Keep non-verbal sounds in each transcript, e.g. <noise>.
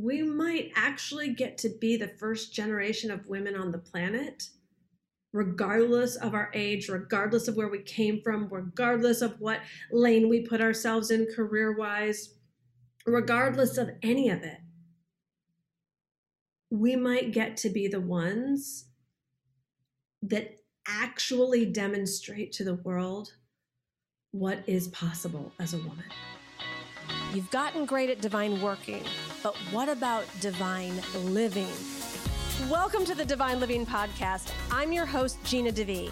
we might actually get to be the first generation of women on the planet, regardless of our age, regardless of where we came from, regardless of what lane we put ourselves in career wise, regardless of any of it. We might get to be the ones that actually demonstrate to the world what is possible as a woman. You've gotten great at divine working, but what about divine living? Welcome to the Divine Living Podcast. I'm your host, Gina DeVee.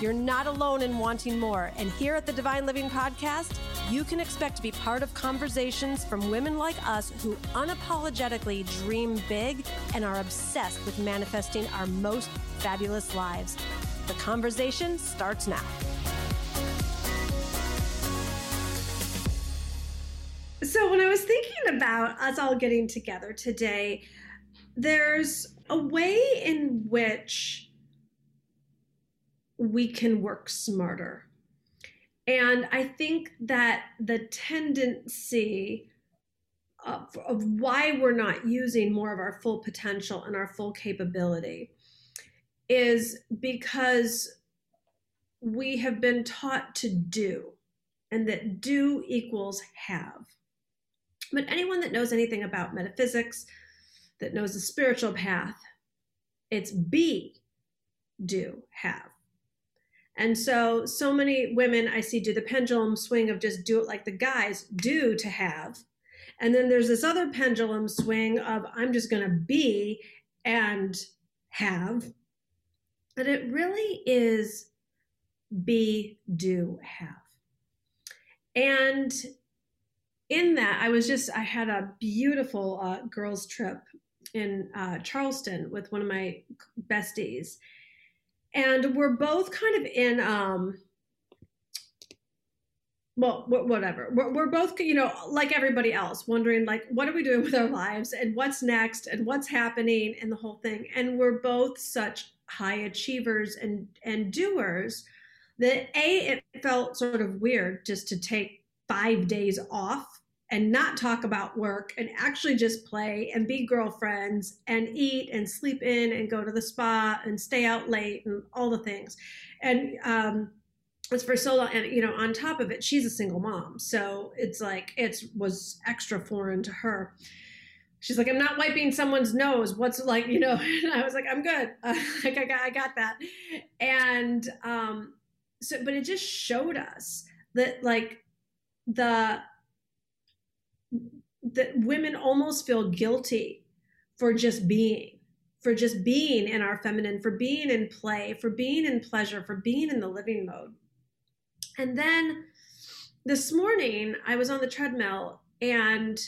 You're not alone in wanting more, and here at the Divine Living Podcast, you can expect to be part of conversations from women like us who unapologetically dream big and are obsessed with manifesting our most fabulous lives. The conversation starts now. So, when I was thinking about us all getting together today, there's a way in which we can work smarter. And I think that the tendency of, of, why we're not using more of our full potential and our full capability is because we have been taught to do, and that do equals have. But anyone that knows anything about metaphysics, that knows the spiritual path, it's be, do, have. And so, so many women I see do the pendulum swing of just do it like the guys do to have. And then there's this other pendulum swing of I'm just going to be and have. But it really is be, do, have. And in that, I was just, I had a beautiful uh, girls' trip in uh, Charleston with one of my besties. And we're both kind of in, um, well, whatever. We're, we're both, you know, like everybody else, wondering, like, what are we doing with our lives and what's next and what's happening and the whole thing. And we're both such high achievers and and doers that a it felt sort of weird just to take five days off and not talk about work and actually just play and be girlfriends and eat and sleep in and go to the spa and stay out late and all the things and um it's for so long and you know on top of it she's a single mom so it's like it was extra foreign to her she's like, I'm not wiping someone's nose. What's like, <laughs> you know? And I was like, I'm good. Uh, <laughs> like I got, I got that. And um, so, but it just showed us that like the that women almost feel guilty for just being for just being in our feminine for being in play for being in pleasure for being in the living mode and then this morning i was on the treadmill and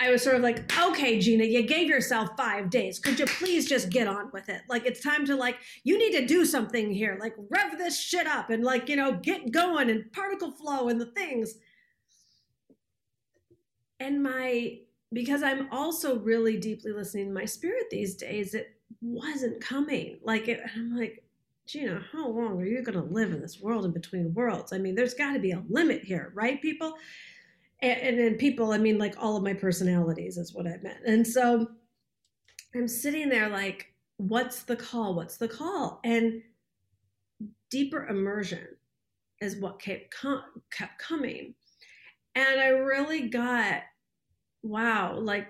I was sort of like, okay, Gina, you gave yourself five days. Could you please just get on with it? Like, it's time to, like, you need to do something here. Like, rev this shit up and, like, you know, get going and particle flow and the things. And my, because I'm also really deeply listening to my spirit these days, it wasn't coming. Like, it, I'm like, Gina, how long are you going to live in this world in between worlds? I mean, there's got to be a limit here, right, people? and, and people, I mean, like all of my personalities is what I meant. And so I'm sitting there like, what's the call? What's the call? And deeper immersion is what kept, com- kept coming. And I really got, wow, like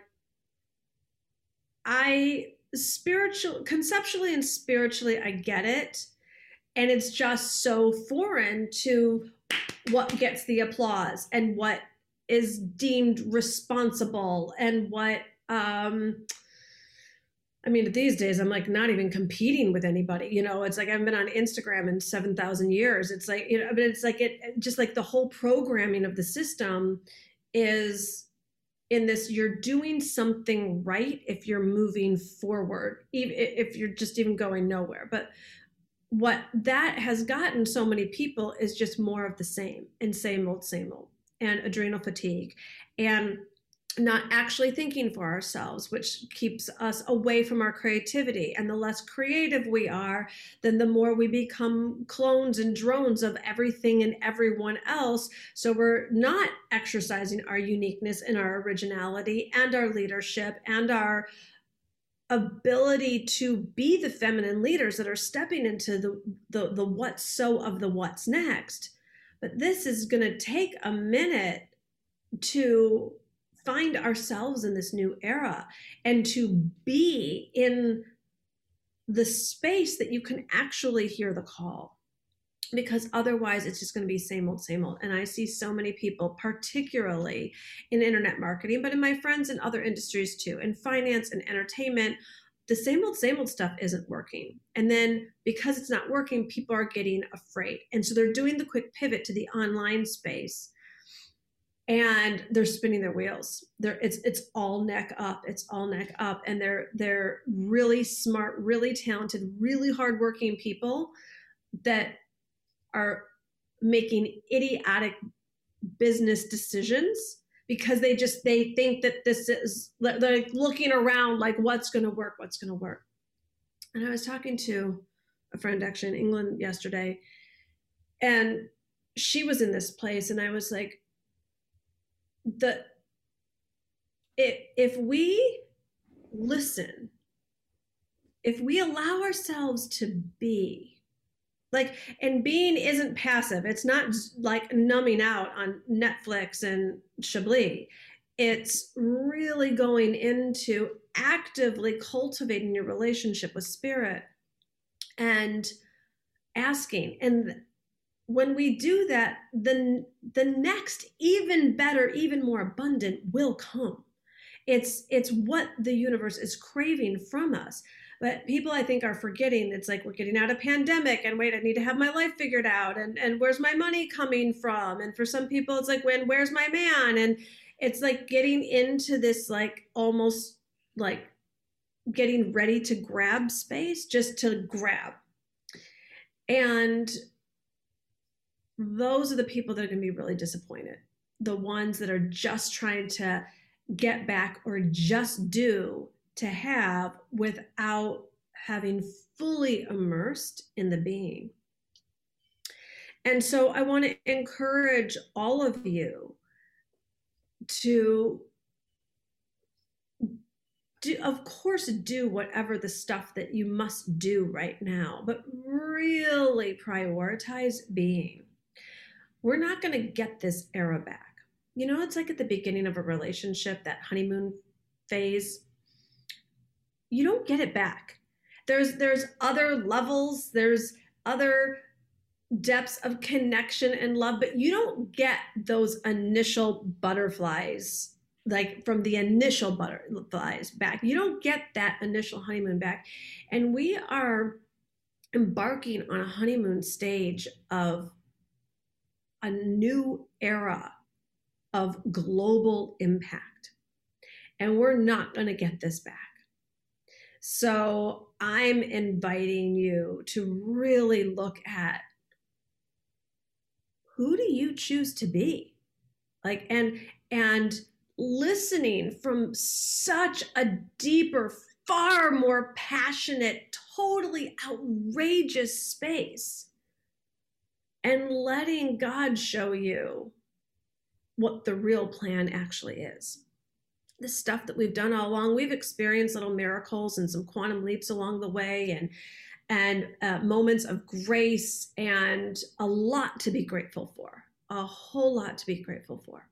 I spiritual, conceptually and spiritually, I get it. And it's just so foreign to what gets the applause and what is deemed responsible and what um I mean, these days I'm like not even competing with anybody. You know, it's like I've been on Instagram in seven thousand years. It's like you know, but it's like it just like the whole programming of the system is in this. You're doing something right if you're moving forward, even if you're just even going nowhere. But what that has gotten so many people is just more of the same and same old, same old and adrenal fatigue and not actually thinking for ourselves, which keeps us away from our creativity. And the less creative we are, then the more we become clones and drones of everything and everyone else. So we're not exercising our uniqueness and our originality and our leadership and our ability to be the feminine leaders that are stepping into the the, the what's so of the what's next. But this is going to take a minute to find ourselves in this new era and to be in the space that you can actually hear the call. Because otherwise it's just going to be same old same old. And i see so many people particularly in internet marketing but in my friends in other industries too in finance and entertainment the same old same old stuff isn't working. And then because it's not working people are getting afraid. And so they're doing the quick pivot to the online space and they're spinning their wheels. They're it's it's all neck up. It's all neck up, and they're they're really smart, really talented, really hardworking people that are making idiotic business decisions because they just they think that this is like looking around like what's going to work, what's going to work. And I was talking to a friend actually in England yesterday, and she was in this place, and I was like the if, if we listen if we allow ourselves to be like and being isn't passive. It's not like numbing out on netflix and chablis. It's really going into actively cultivating your relationship with spirit and asking and when we do that, then the next even better, even more abundant will come. It's it's what the universe is craving from us. But people I think are forgetting it's like we're getting out of pandemic and wait, I need to have my life figured out and and where's my money coming from? And for some people it's like when where's my man? And it's like getting into this like almost like getting ready to grab space just to grab. And those are the people that are going to be really disappointed. The ones that are just trying to get back or just do to have without having fully immersed in the being. And so I want to encourage all of you to do, of course, do whatever the stuff that you must do right now, but really prioritize being we're not going to get this era back. You know, it's like at the beginning of a relationship, that honeymoon phase. You don't get it back. There's there's other levels, there's other depths of connection and love, but you don't get those initial butterflies like from the initial butterflies back. You don't get that initial honeymoon back. And we are embarking on a honeymoon stage of a new era of global impact. And we're not going to get this back. So I'm inviting you to really look at who do you choose to be? Like and and listening from such a deeper, far more passionate, totally outrageous space and letting God show you what the real plan actually is. The stuff that we've done all along, we've experienced little miracles and some quantum leaps along the way, and and uh, moments of grace, and a lot to be grateful for. A whole lot to be grateful for.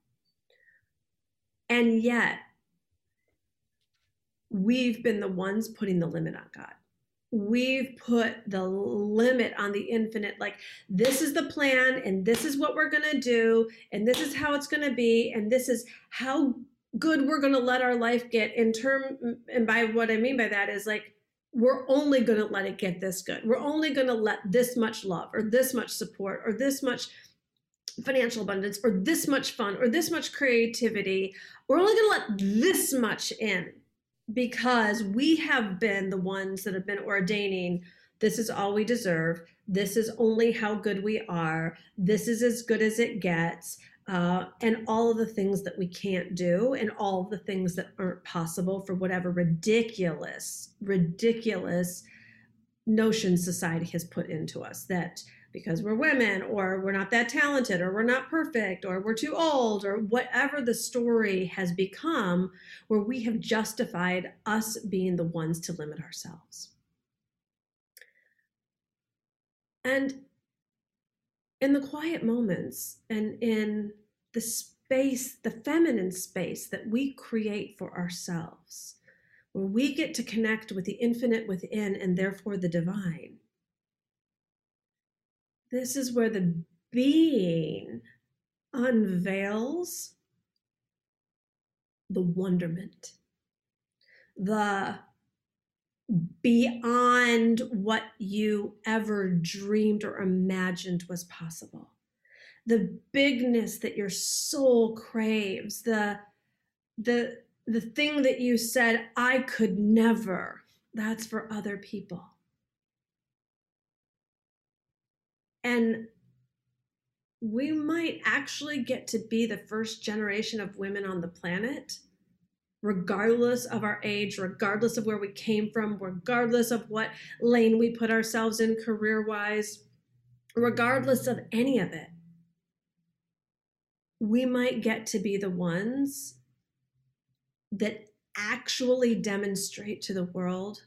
And yet, we've been the ones putting the limit on God we've put the limit on the infinite. Like this is the plan and this is what we're going to do and this is how it's going to be and this is how good we're going to let our life get in term and by what i mean by that is like we're only going to let it get this good. We're only going to let this much love or this much support or this much financial abundance or this much fun or this much creativity. We're only going to let this much in because we have been the ones that have been ordaining this is all we deserve. This is only how good we are. This is as good as it gets. uh, and all of the things that we can't do, and all the things that aren't possible for whatever ridiculous, ridiculous notion society has put into us that because we're women or we're not that talented or we're not perfect or we're too old or whatever the story has become where we have justified us being the ones to limit ourselves. And in the quiet moments and in the space, the feminine space that we create for ourselves, where we get to connect with the infinite within and therefore the divine. This is where the being unveils the wonderment, the beyond what you ever dreamed or imagined was possible. The bigness that your soul craves, the the the thing that you said I could never. That's for other people. And we might actually get to be the first generation of women on the planet regardless of our age, regardless of where we came from, regardless of what lane we put ourselves in career wise, regardless of any of it, we might get to be the ones that actually demonstrate to the world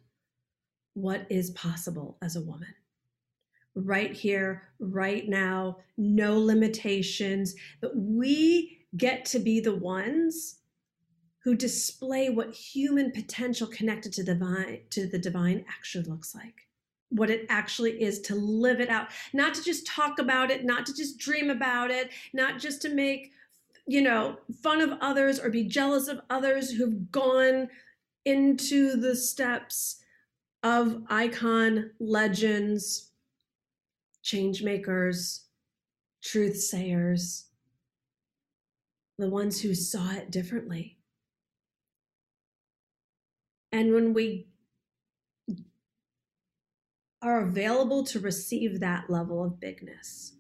what is possible as a woman. Right here, right now, no limitations, but we get to be the ones who display what human potential connected to divine to the divine actually looks like what it actually is to live it out not to just talk about it not to just dream about it not just to make you know fun of others or be jealous of others who've gone into the steps of icon legends change makers truth sayers the ones who saw it differently and when we are available to receive that level of bigness,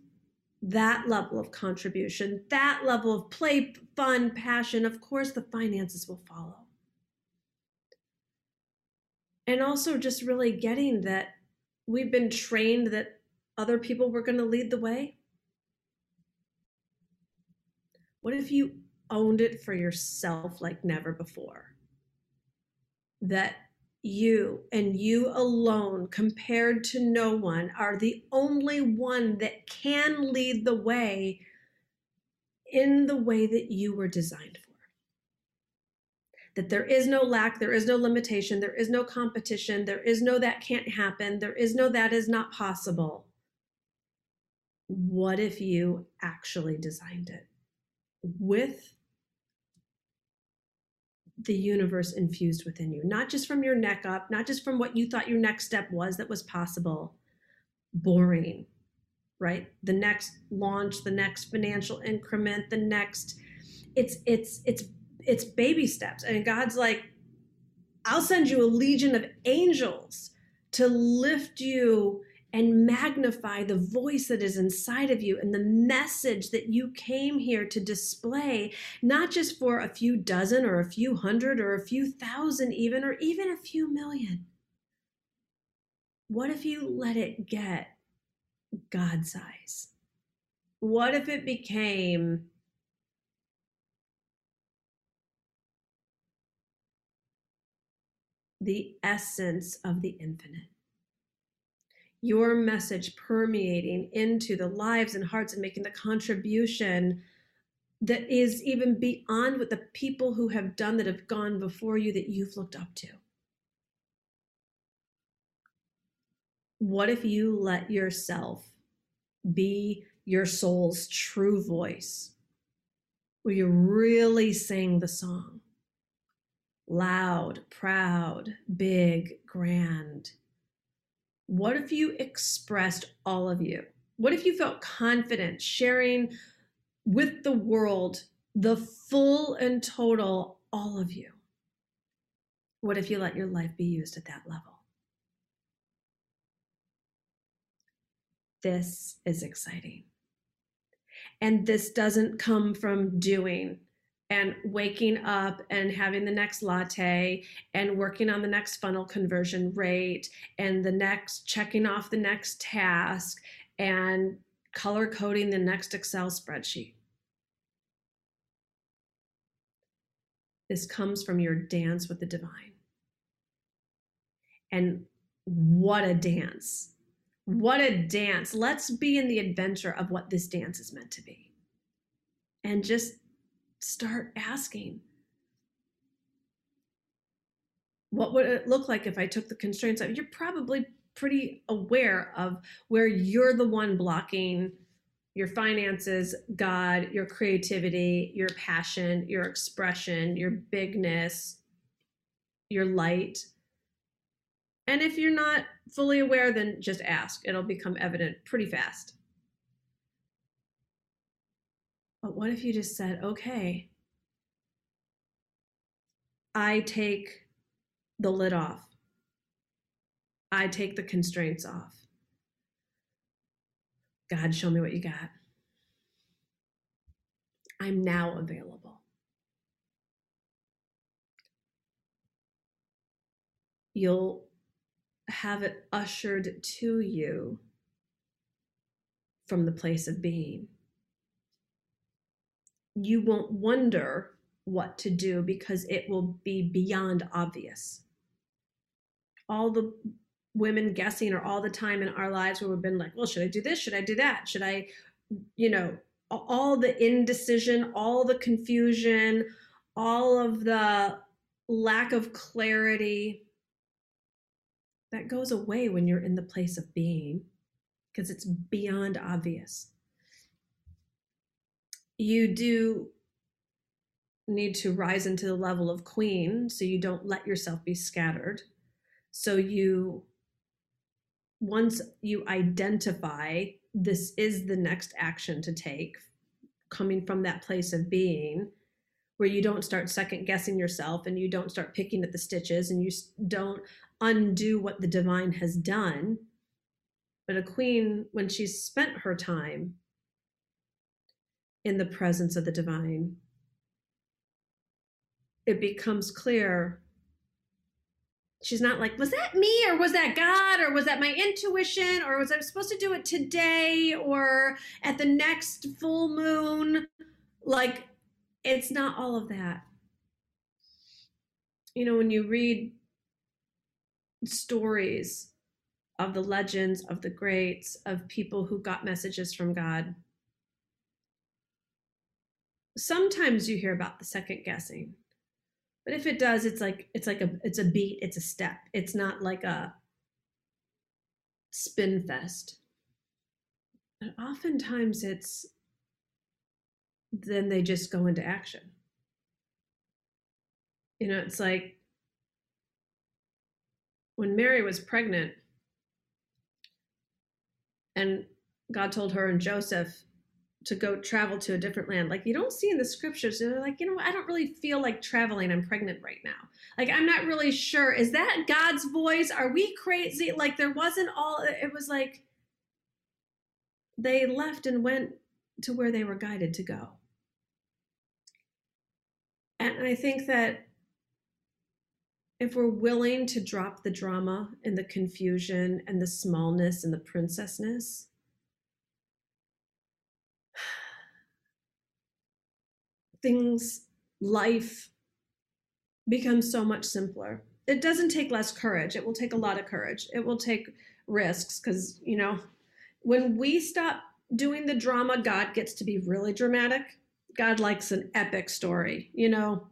that level of contribution, that level of play, fun, passion, of course, the finances will follow. And also, just really getting that we've been trained that other people were going to lead the way. What if you owned it for yourself like never before? that you and you alone, compared to no one, are the only one that can lead the way in the way that you were designed for. That there is no lack, there is no limitation, there is no competition, there is no that can't happen, there is no that is not possible. What if you actually designed it with the universe infused within you, not just from your neck up, not just from what you thought your next step was that was possible. Boring, right? The next launch, the next financial increment, the next it's it's it's it's baby steps. And God's like, I'll send you a legion of angels to lift you and magnify the voice that is inside of you and the message that you came here to display, not just for a few dozen or a few hundred or a few thousand, even, or even a few million. What if you let it get God size? What if it became the essence of the infinite? Your message permeating into the lives and hearts and making the contribution that is even beyond what the people who have done that have gone before you that you've looked up to. What if you let yourself be your soul's true voice, where you really sing the song? Loud, proud, big, grand what if you expressed all of you? What if you felt confident sharing with the world the full and total all of you? What if you let your life be used at that level? This is exciting. And this doesn't come from doing and waking up and having the next latte and working on the next funnel conversion rate and the next checking off the next task and color coding the next Excel spreadsheet. This comes from your dance with the divine. And what a dance! What a dance. Let's be in the adventure of what this dance is meant to be. And just start asking what would it look like if I took the constraints out? You're probably pretty aware of where you're the one blocking your finances, God, your creativity, your passion, your expression, your bigness, your light. And if you're not fully aware, then just ask. It'll become evident pretty fast. But what if you just said, okay, I take the lid off, I take the constraints off. God, show me what you got. I'm now available. You'll have it ushered to you from the place of being you won't wonder what to do because it will be beyond obvious. All the women guessing or all the time in our lives where we've been like, well, should I do this? Should I do that? Should I, you know, all the indecision, all the confusion, all of the lack of clarity that goes away when you're in the place of being because it's beyond obvious you do need to rise into the level of queen so you don't let yourself be scattered. So you, once you identify this is the next action to take, coming from that place of being, where you don't start second guessing yourself and you don't start picking at the stitches and you don't undo what the divine has done. But a queen, when she's spent her time in the presence of the divine, it becomes clear. She's not like, was that me or was that God or was that my intuition or was I supposed to do it today or at the next full moon? Like, it's not all of that. You know, when you read stories of the legends of the greats, of people who got messages from God, sometimes you hear about the second guessing but if it does it's like it's like a it's a beat it's a step. It's not like a spin fest. But oftentimes it's then they just go into action. You know it's like when mary was pregnant and god told her and joseph to go travel to a different land. Like you don't see in the scriptures, they're like, you know, I don't really feel like traveling. I'm pregnant right now. Like I'm not really sure. Is that God's voice? Are we crazy? Like there wasn't all it was like they left and went to where they were guided to go. And I think that if we're willing to drop the drama and the confusion and the smallness and the princessness, things, life becomes so much simpler. It doesn't take less courage. It will take a lot of courage. It will take risks because, you know, when we stop doing the drama, God gets to be really dramatic. God likes an epic story, you know,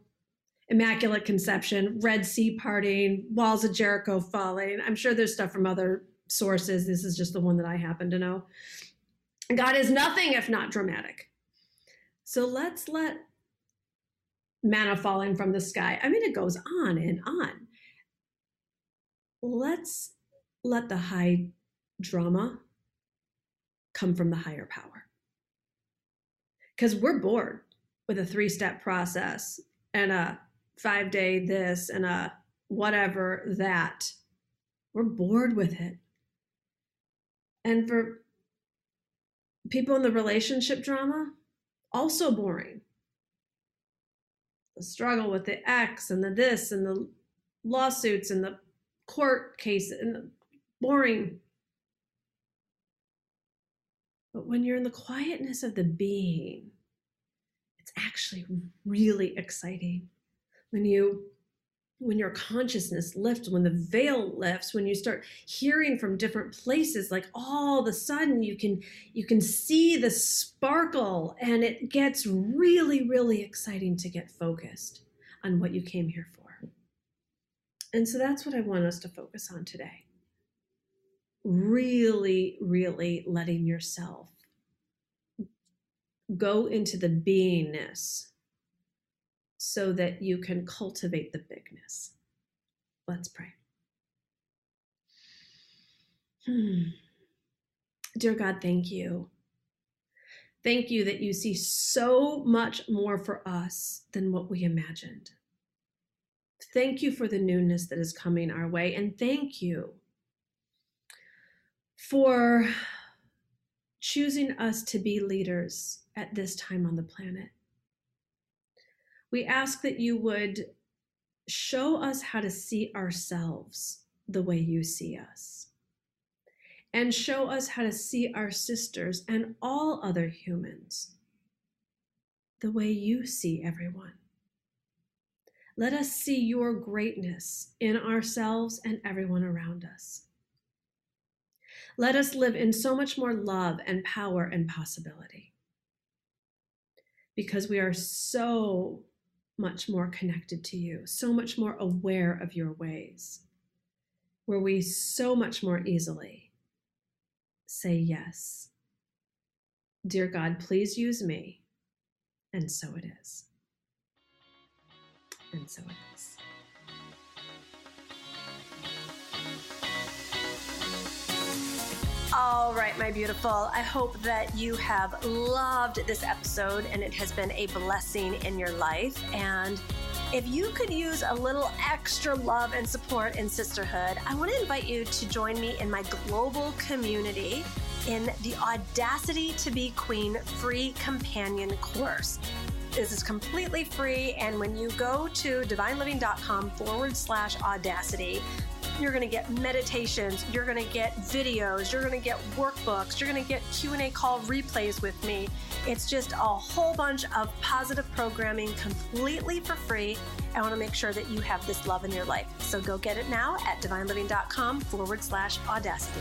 Immaculate Conception, Red Sea parting, Walls of Jericho falling. I'm sure there's stuff from other sources. This is just the one that I happen to know. God is nothing if not dramatic. So let's let manna falling from the sky. I mean, it goes on and on. Let's let the high drama come from the higher power. Because we're bored with a three step process and a five day this and a whatever that. We're bored with it. And for people in the relationship drama, also boring. The struggle with the ex and the this and the lawsuits and the court case and the boring. But when you're in the quietness of the being, it's actually really exciting. When you when your consciousness lifts, when the veil lifts, when you start hearing from different places, like all of a sudden you can you can see the sparkle and it gets really, really exciting to get focused on what you came here for. And so that's what I want us to focus on today. Really, really letting yourself go into the beingness so that you can cultivate the bigness. Let's pray. Hmm. Dear God, thank you. Thank you that you see so much more for us than what we imagined. Thank you for the newness that is coming our way. And thank you for choosing us to be leaders at this time on the planet we ask that you would show us how to see ourselves the way you see us, and show us how to see our sisters and all other humans the way you see everyone. Let us see your greatness in ourselves and everyone around us. Let us live in so much more love and power and possibility because we are so much more connected to you, so much more aware of your ways, where we so much more easily say yes. Dear God, please use me. And so it is. And so it is. All right, my beautiful. I hope that you have loved this episode and it has been a blessing in your life. And if you could use a little extra love and support in sisterhood, I want to invite you to join me in my global community in the Audacity to Be Queen free companion course. This is completely free, and when you go to divineliving.com forward slash audacity, you're going to get meditations, you're going to get videos, you're going to get workbooks, you're going to get Q&A call replays with me. It's just a whole bunch of positive programming completely for free. I want to make sure that you have this love in your life. So go get it now at divineliving.com forward slash audacity.